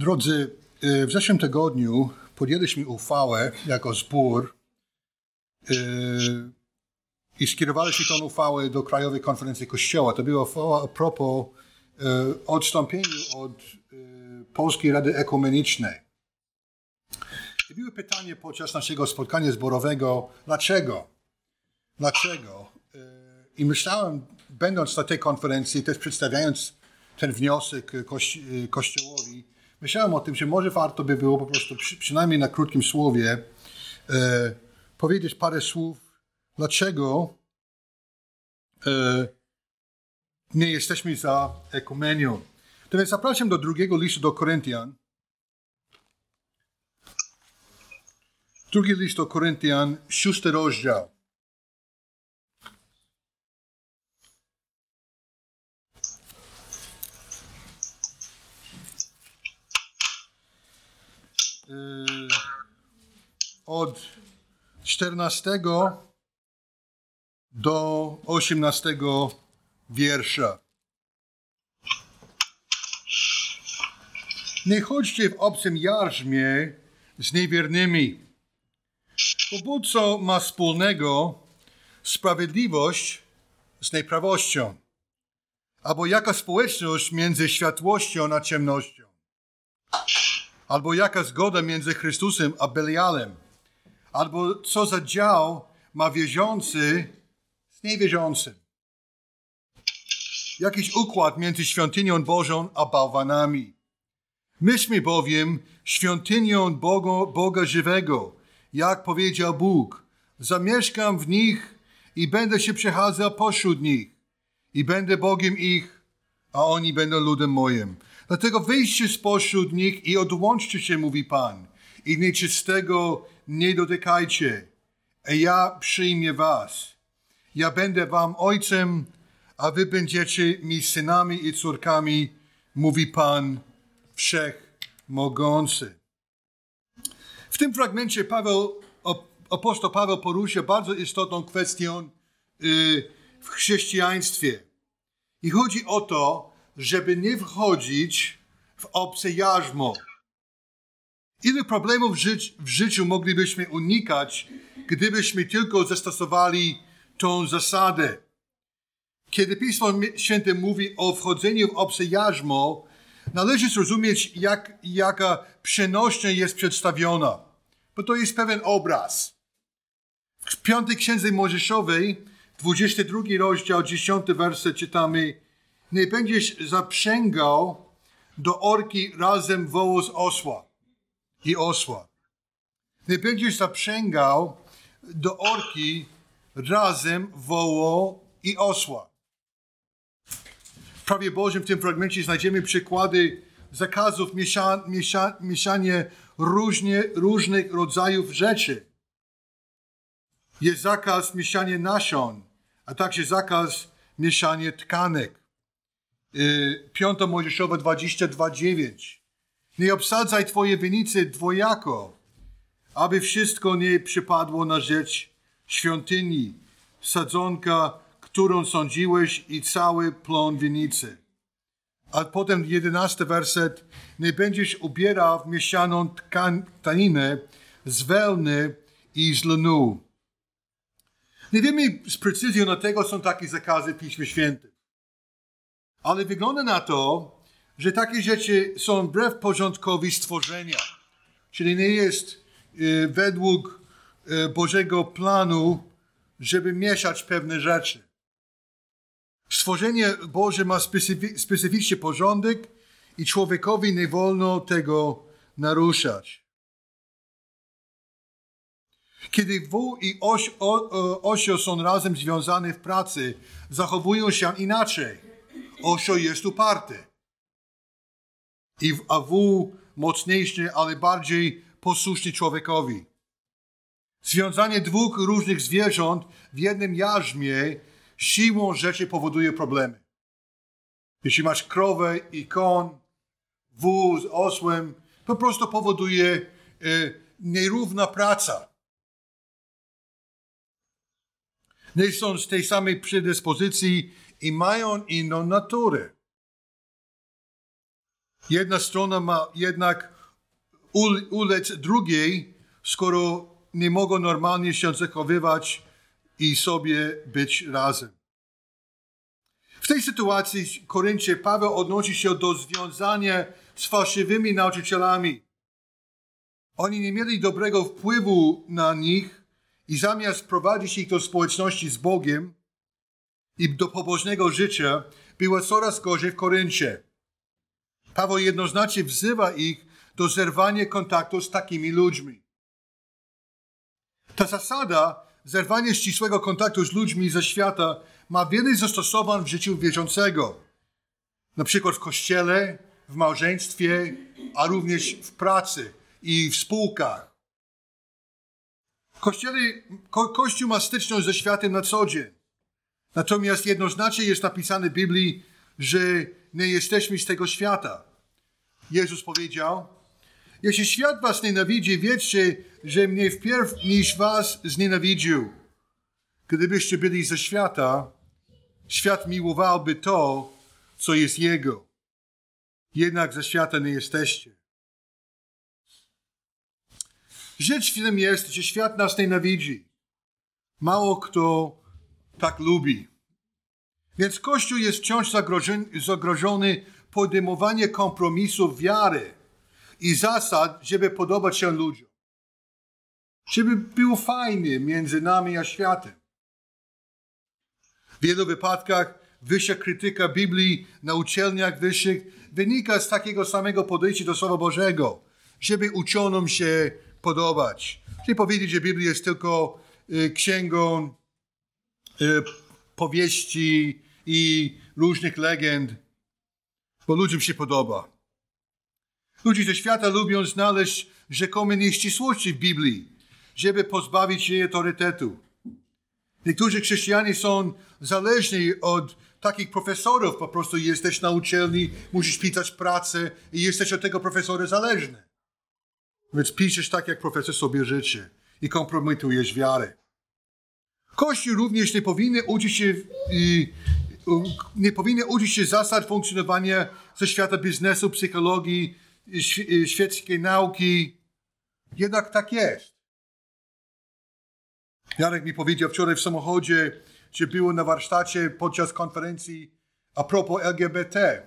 Drodzy, y, w zeszłym tygodniu podjęliśmy uchwałę jako zbór y, i skierowaliśmy tę uchwałę do Krajowej Konferencji Kościoła. To była uchwała a propos y, odstąpieniu od Polskiej Rady Ekumenicznej. I było pytanie podczas naszego spotkania zborowego, dlaczego? Dlaczego? I myślałem, będąc na tej konferencji, też przedstawiając ten wniosek Kościołowi, myślałem o tym, że może warto by było po prostu przy, przynajmniej na krótkim słowie e, powiedzieć parę słów, dlaczego e, nie jesteśmy za ekumenią. To więc zapraszam do drugiego listu do Koryntian. Drugi list do Koryntian, szósty rozdział. Od 14 do 18 wiersza. Nie chodźcie w obcym jarzmie z niewiernymi, bo co ma wspólnego sprawiedliwość z nieprawością? Albo jaka społeczność między światłością a ciemnością? Albo jaka zgoda między Chrystusem a Belialem? Albo co za dział ma wierzący z niewierzącym? Jakiś układ między świątynią Bożą a bałwanami. Myśmy bowiem świątynią Boga, Boga żywego, jak powiedział Bóg. Zamieszkam w nich i będę się przechadzał pośród nich i będę Bogiem ich, a oni będą ludem moim. Dlatego wyjście spośród nich i odłączcie się, mówi Pan, i nieczystego nie dotykajcie, a ja przyjmie was. Ja będę wam ojcem, a wy będziecie mi synami i córkami, mówi Pan Wszechmogący. W tym fragmencie Paweł, apostoł Paweł porusza bardzo istotną kwestię y, w chrześcijaństwie. I chodzi o to, żeby nie wchodzić w obce jarzmo. Ile problemów w życiu moglibyśmy unikać, gdybyśmy tylko zastosowali tą zasadę? Kiedy Pismo Święte mówi o wchodzeniu w obce jarzmo, należy zrozumieć, jak, jaka przenośnia jest przedstawiona. Bo to jest pewien obraz. W piątej księdze Mojżeszowej, 22 rozdział, 10 werset czytamy nie będziesz zaprzęgał do orki razem wołu z osła i osła. Nie będziesz zaprzęgał do orki razem wołu i osła. W prawie Bożym w tym fragmencie znajdziemy przykłady zakazów miesza, miesza, różnie, różnych rodzajów rzeczy. Jest zakaz mieszania nasion, a także zakaz mieszania tkanek. Y, Piąta Mojżeszowa 22:9. Nie obsadzaj twoje winice dwojako, aby wszystko nie przypadło na rzecz świątyni, sadzonka, którą sądziłeś i cały plon winicy. A potem jedenasty werset. Nie będziesz ubierał w mieszaną tkaninę z wełny i z lnu. Nie wiemy z precyzją, dlatego są takie zakazy w Piśmie Świętym. Ale wygląda na to, że takie rzeczy są wbrew porządkowi stworzenia. Czyli nie jest y, według y, Bożego planu, żeby mieszać pewne rzeczy. Stworzenie Boże ma specyfi specyficzny porządek i człowiekowi nie wolno tego naruszać. Kiedy wół i o, osio są razem związane w pracy, zachowują się inaczej. Osio jest uparty. I, a wół mocniejszy, ale bardziej posłuszny człowiekowi. Związanie dwóch różnych zwierząt w jednym jarzmie siłą rzeczy powoduje problemy. Jeśli masz krowę i koń, wół z osłem, po prostu powoduje e, nierówna praca. Nie są z tej samej predyspozycji i mają inną naturę. Jedna strona ma jednak ulec drugiej, skoro nie mogą normalnie się zachowywać i sobie być razem. W tej sytuacji Koryncie Paweł odnosi się do związania z fałszywymi nauczycielami. Oni nie mieli dobrego wpływu na nich i zamiast prowadzić ich do społeczności z Bogiem i do pobożnego życia, było coraz gorzej w Koryncie. Paweł jednoznacznie wzywa ich do zerwania kontaktu z takimi ludźmi. Ta zasada zerwania ścisłego kontaktu z ludźmi ze świata ma wiele zastosowań w życiu wierzącego. Na przykład w kościele, w małżeństwie, a również w pracy i w spółkach. Kościele, ko, Kościół ma styczność ze światem na co dzień. Natomiast jednoznacznie jest napisane w Biblii, że nie jesteśmy z tego świata. Jezus powiedział, jeśli świat was nienawidzi, wiedzcie, że mnie wpierw niż was znienawidził. Gdybyście byli ze świata, świat miłowałby to, co jest jego. Jednak ze świata nie jesteście. Rzecz w tym jest, że świat nas nienawidzi. Mało kto tak lubi. Więc Kościół jest wciąż zagrożony podejmowanie kompromisów wiary i zasad, żeby podobać się ludziom. Żeby było fajnie między nami a światem. W wielu wypadkach wyższa krytyka Biblii na uczelniach wyższych wynika z takiego samego podejścia do Słowa Bożego, żeby uczonom się podobać. Czyli powiedzieć, że Biblia jest tylko y, księgą powieści i różnych legend, bo ludziom się podoba. Ludzie ze świata lubią znaleźć rzekome nieścisłości w Biblii, żeby pozbawić jej autorytetu. Niektórzy chrześcijanie są zależni od takich profesorów. Po prostu jesteś na uczelni, musisz pisać pracę i jesteś od tego profesora zależny. Więc piszesz tak, jak profesor sobie życzy i kompromitujesz wiarę. Kościół również nie powinien uczyć się, nie powinien uczyć się zasad funkcjonowania ze świata biznesu, psychologii, świeckiej nauki. Jednak tak jest. Jarek mi powiedział wczoraj w samochodzie, że było na warsztacie podczas konferencji a propos LGBT.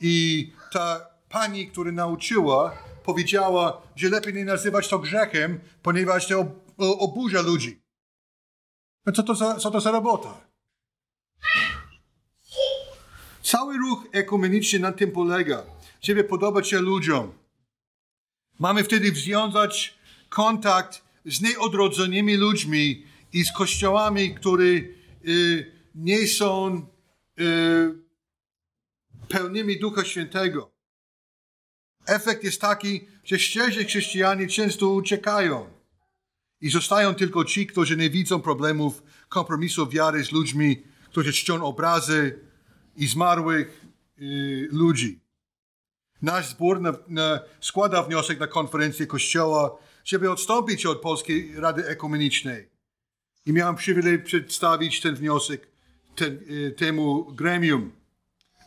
I ta pani, która nauczyła, powiedziała, że lepiej nie nazywać to grzechem, ponieważ to oburza ludzi. No co to za, co to za robota? Cały ruch ekumeniczny na tym polega, żeby podobać się ludziom. Mamy wtedy związać kontakt z nieodrodzonymi ludźmi i z kościołami, które y, nie są y, pełnymi Ducha Świętego. Efekt jest taki, że szczerzy chrześcijanie często uciekają i zostają tylko ci, którzy nie widzą problemów kompromisu wiary z ludźmi, którzy czczą obrazy i zmarłych y, ludzi. Nasz zbór na, na, składa wniosek na konferencję Kościoła, żeby odstąpić od Polskiej Rady Ekumenicznej. I miałem przywilej przedstawić ten wniosek ten, y, temu gremium.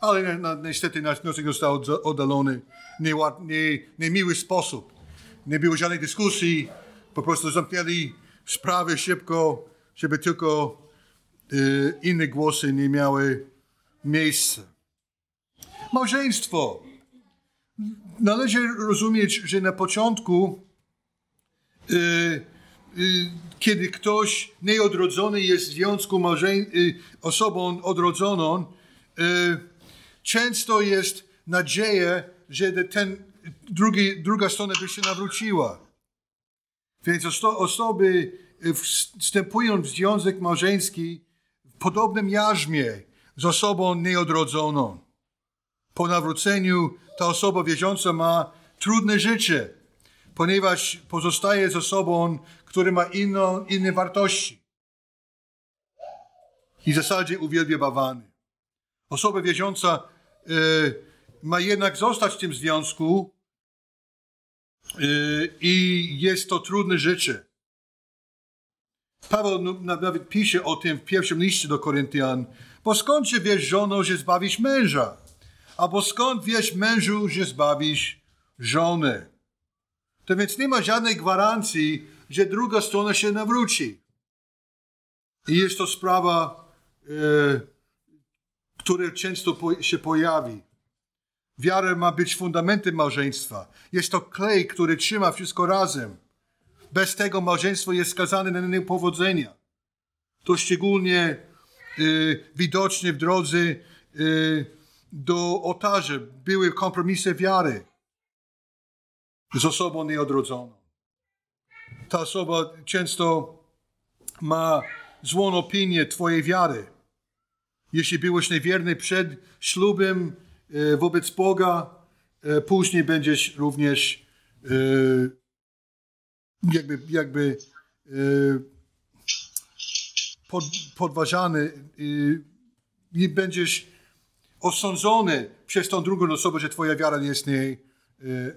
Ale na, niestety nasz wniosek został oddalony w niemiły sposób. Nie było żadnej dyskusji, po prostu zamknęli sprawy szybko, żeby tylko y, inne głosy nie miały miejsca. Małżeństwo. Należy rozumieć, że na początku, y, y, kiedy ktoś nieodrodzony jest w związku małżeń, osobą odrodzoną, często jest nadzieja, że ten drugi, druga strona by się nawróciła. Więc osoby y, wstępują w związek małżeński w podobnym jarzmie z osobą nieodrodzoną. Po nawróceniu ta osoba wierząca ma trudne życie, ponieważ pozostaje z osobą, która ma inne wartości. I w zasadzie uwielbia bawany. Osoba wierząca y, ma jednak zostać w tym związku, I jest to trudne życie. Paweł nawet pisze o tym w pierwszym liście do Koryntian. Bo skąd się wiesz, żono, że zbawisz męża? Albo skąd wiesz mężu, że zbawisz żonę? To więc nie ma żadnej gwarancji, że druga strona się nawróci. I jest to sprawa, e, która często się pojawi. Wiara ma być fundamentem małżeństwa. Jest to klej, który trzyma wszystko razem. Bez tego małżeństwo jest skazane na niepowodzenia. To szczególnie y, widocznie w drodze y, do ołtarza były kompromisy wiary z osobą nieodrodzoną. Ta osoba często ma złą opinię Twojej wiary. Jeśli byłeś niewierny przed ślubem wobec Boga, y, później będziesz również y, jakby, jakby pod, podważany i będziesz osądzony przez tą drugą osobę, że twoja wiara jest nie,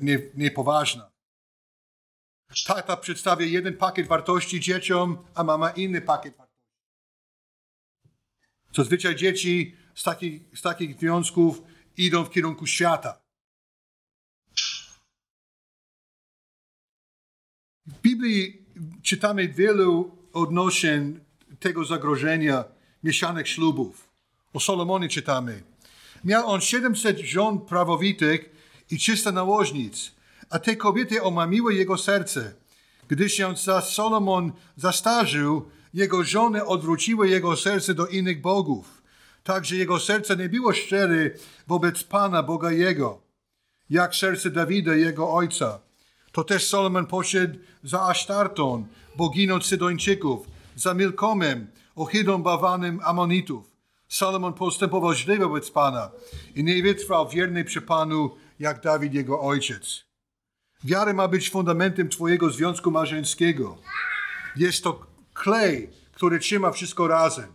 nie, niepoważna. Tata przedstawia jeden pakiet wartości dzieciom, a mama inny pakiet wartości. Zazwyczaj dzieci z takich, z takich związków idą w kierunku świata. W Biblii czytamy wielu odnoszeń tego zagrożenia mieszanych ślubów. O Solomonie czytamy. Miał on 700 żon prawowitych i 300 nałożnic, a te kobiety omamiły jego serce. Gdy się za Solomon zastarzył, jego żony odwróciły jego serce do innych bogów. Także jego serce nie było szczere wobec Pana, Boga Jego, jak serce Dawida, jego ojca. To też Solomon poszedł za Asztarton, boginą Sydończyków, za Milkomem, ohydą bawanym Amonitów. Salomon postępował źle wobec Pana i nie wytrwał wierny przy Panu, jak Dawid jego ojciec. Wiara ma być fundamentem Twojego związku małżeńskiego. Jest to klej, który trzyma wszystko razem.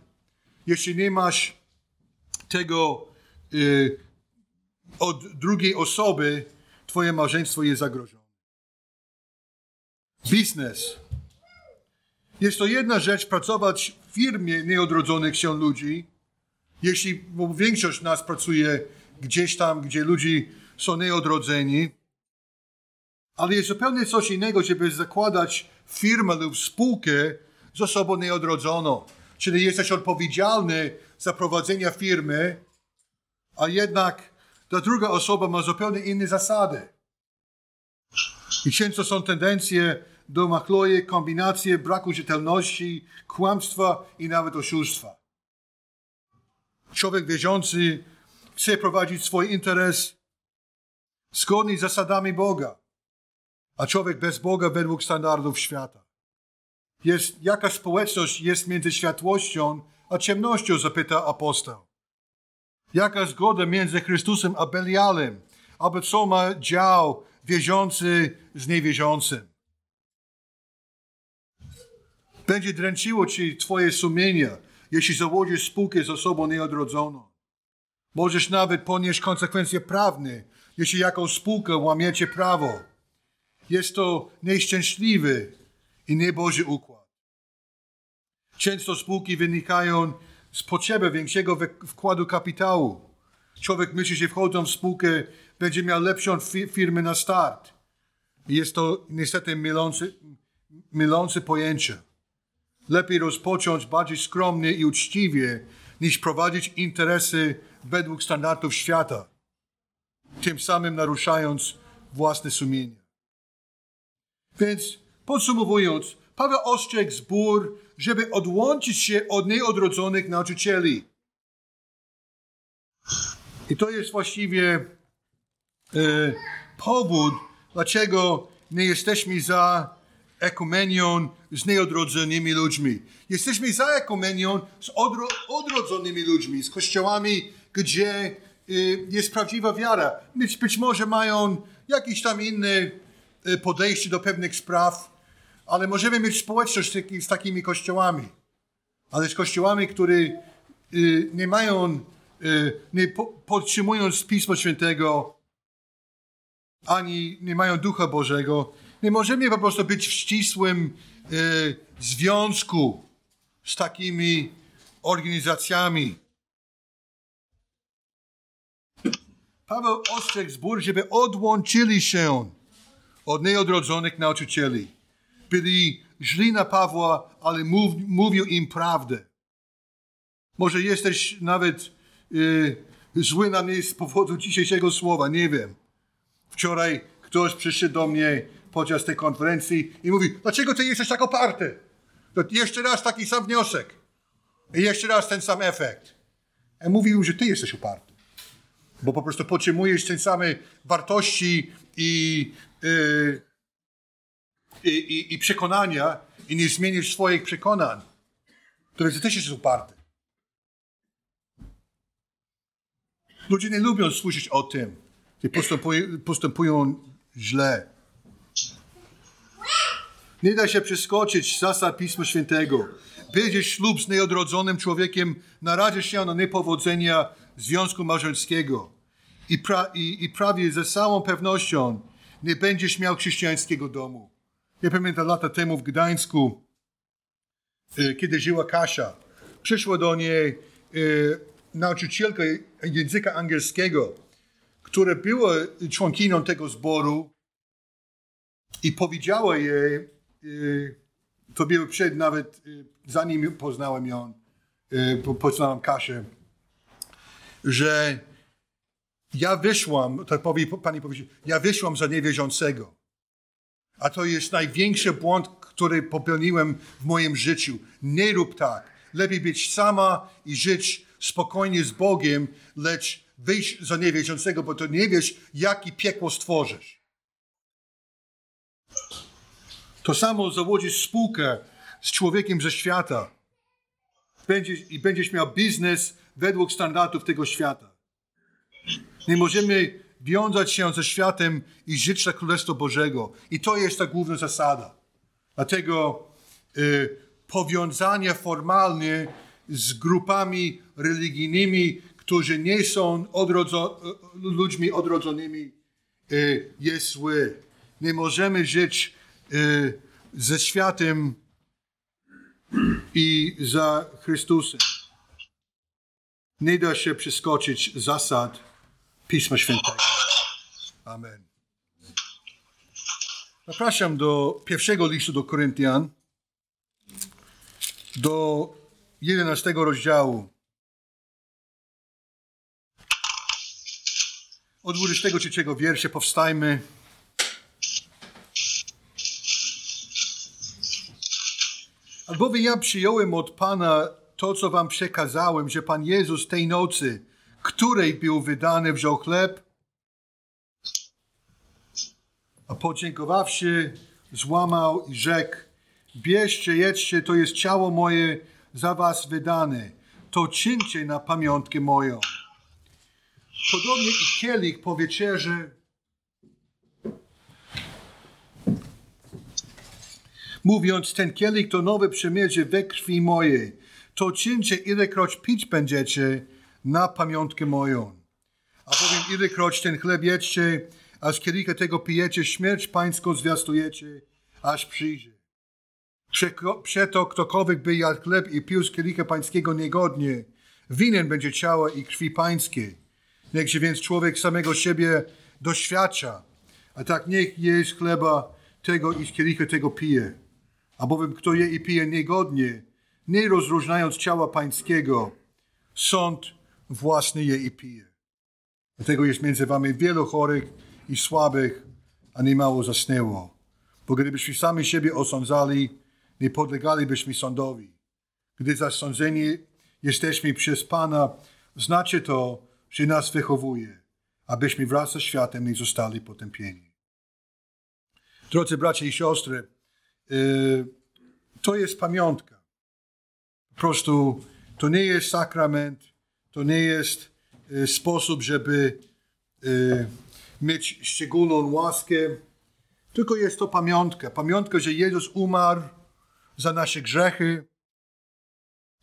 Jeśli nie masz tego y, od drugiej osoby, Twoje małżeństwo jest zagrożone. Biznes jest to jedna rzecz pracować w firmie nieodrodzonych się ludzi, jeśli bo większość nas pracuje gdzieś tam, gdzie ludzie są nieodrodzeni, ale jest zupełnie coś innego, żeby zakładać firmę lub spółkę z osobą nieodrodzoną. Czyli jesteś odpowiedzialny za prowadzenie firmy, a jednak ta druga osoba ma zupełnie inne zasady. I często są tendencje do machloje, kombinacje braku rzetelności, kłamstwa i nawet oszustwa. Człowiek wierzący chce prowadzić swój interes zgodnie z zasadami Boga, a człowiek bez Boga według standardów świata. Jest, jaka społeczność jest między światłością a ciemnością, zapyta apostoł. Jaka zgoda między Chrystusem a Belialem, aby co ma dział wierzący z niewierzącym? Będzie dręczyło ci twoje sumienie, jeśli założysz spółkę z osobą nieodrodzoną. Możesz nawet ponieść konsekwencje prawne, jeśli jaką spółkę łamiecie prawo. Jest to nieszczęśliwy i nieboży układ. Często spółki wynikają z potrzeby większego wkładu kapitału. Człowiek myśli, że wchodząc w spółkę będzie miał lepszą firmę na start. Jest to niestety mylące, mylące pojęcie. Lepiej rozpocząć bardziej skromnie i uczciwie, niż prowadzić interesy według standardów świata, tym samym naruszając własne sumienie. Więc podsumowując, Paweł ostrzegł zbór, żeby odłączyć się od nieodrodzonych nauczycieli. I to jest właściwie e, powód, dlaczego nie jesteśmy za ekumenią z nieodrodzonymi ludźmi. Jesteśmy za ekumenią z odro, odrodzonymi ludźmi, z kościołami, gdzie y, jest prawdziwa wiara. Być, być może mają jakieś tam inne y, podejście do pewnych spraw, ale możemy mieć społeczność z, takimi kościołami. Ale z kościołami, które y, nie mają, y, nie po, podtrzymując Pisma Świętego, ani nie mają Ducha Bożego, nie możemy po prostu być w ścisłym e, związku z takimi organizacjami. Paweł ostrzegł zbór, żeby odłączyli się od nieodrodzonych nauczycieli. Byli źli na Pawła, ale mów, mówił im prawdę. Może jesteś nawet y, zły na mnie z powodu dzisiejszego słowa, nie wiem. Wczoraj ktoś przyszedł do mnie podczas tej konferencji i mówi, dlaczego ty jesteś tak oparty? To jeszcze raz taki sam wniosek. I jeszcze raz ten sam efekt. Ja mówił, że ty jesteś uparty. Bo po prostu podtrzymujesz te same wartości i, yy, i, i, i przekonania i nie zmienisz swoich przekonań. Więc ty też jesteś uparty. Ludzie nie lubią słyszeć o tym, że postępują, postępują źle. Nie da się przeskoczyć zasad Pisma Świętego. Będzie ślub z nieodrodzonym człowiekiem, narazi się na niepowodzenia związku małżeńskiego. I, pra, i, I prawie ze całą pewnością nie będziesz miał chrześcijańskiego domu. Ja pamiętam lata temu w Gdańsku, e, kiedy żyła Kasia. Przyszła do niej e, nauczycielka języka angielskiego, która była członkinią tego zboru i powiedziała jej, Y, to było przed nawet, y, zanim poznałem ją, y, poznałem Kasię, że ja wyszłam, tak powie, pani powiedział, ja wyszłam za niewierzącego. A to jest największy błąd, który popełniłem w moim życiu. Nie rób tak. Lepiej być sama i żyć spokojnie z Bogiem, lecz wyjść za niewierzącego, bo to nie wiesz, jaki piekło stworzysz. To samo założysz spółkę z człowiekiem ze świata będziesz, i będziesz miał biznes według standardów tego świata. Nie możemy wiązać się ze światem i żyć dla Królestwa Bożego. I to jest ta główna zasada. Dlatego y, powiązanie formalne z grupami religijnymi, którzy nie są odrodzo, ludźmi odrodzonymi, y, jest zły. Nie możemy żyć Y, ze światem i za Chrystusem. Nie da się przeskoczyć zasad Pisma Świętego. Amen. Zapraszam do pierwszego listu do Koryntian, do 11 rozdziału. Od 23 wiersza powstajmy. Albowiem ja przyjąłem od Pana to, co wam przekazałem, że Pan Jezus tej nocy, której był wydany, wziął chleb, a podziękowawszy, złamał i rzekł, bierzcie, jedzcie, to jest ciało moje za was wydane. To czyńcie na pamiątkę moją. Podobnie i kielich po wieczerze mówiąc, ten kielich to nowe przymierze we krwi mojej. To czyńcie, ilekroć pić będziecie na pamiątkę moją. A powiem, ilekroć ten chleb jedzcie, a z kielicha tego pijecie, śmierć pańską zwiastujecie, aż przyjdzie. Przeto ktokolwiek by jadł chleb i pił z kielicha pańskiego niegodnie, winien będzie ciała i krwi pańskiej. Niechże więc człowiek samego siebie doświadcza, a tak niech jest chleba tego i z kielicha tego pije. A bowiem kto je i pije niegodnie, nie rozróżniając ciała pańskiego, sąd własny je i pije. Dlatego jest między wami wielu chorych i słabych, a nie mało zasnęło. Bo gdybyśmy sami siebie osądzali, nie podlegalibyśmy sądowi. Gdy zasądzeni jesteśmy przez Pana, znaczy to, że nas wychowuje, abyśmy wraz ze światem nie zostali potępieni. Drodzy bracia i siostry, Y, to jest pamiątka. Po prostu to nie jest sakrament, to nie jest y, sposób, żeby y, mieć szczególną łaskę, tylko jest to pamiątka. Pamiątka, że Jezus umarł za nasze grzechy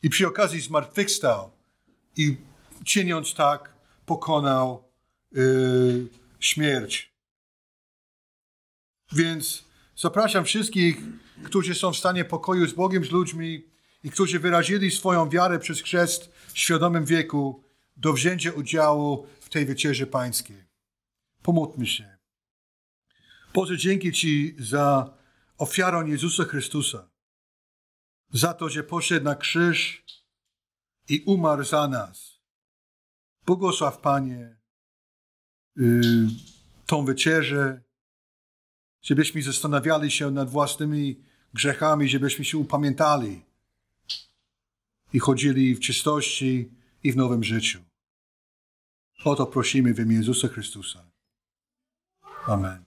i przy okazji zmartwychwstał i czyniąc tak pokonał śmierć. Więc Zapraszam wszystkich, którzy są w stanie pokoju z Bogiem, z ludźmi i którzy wyrazili swoją wiarę przez chrzest w świadomym wieku, do wzięcia udziału w tej wieczerzy pańskiej. Pomódlmy się. Boże, dzięki Ci za ofiarę Jezusa Chrystusa. Za to, że poszedł na krzyż i umarł za nas. Błogosław, Panie, yy, tą wieczerzę, żebyśmy zastanawiali się nad własnymi grzechami, żebyśmy się upamiętali i chodzili w czystości i w nowym życiu. O to prosimy w imię Jezusa Chrystusa. Amen.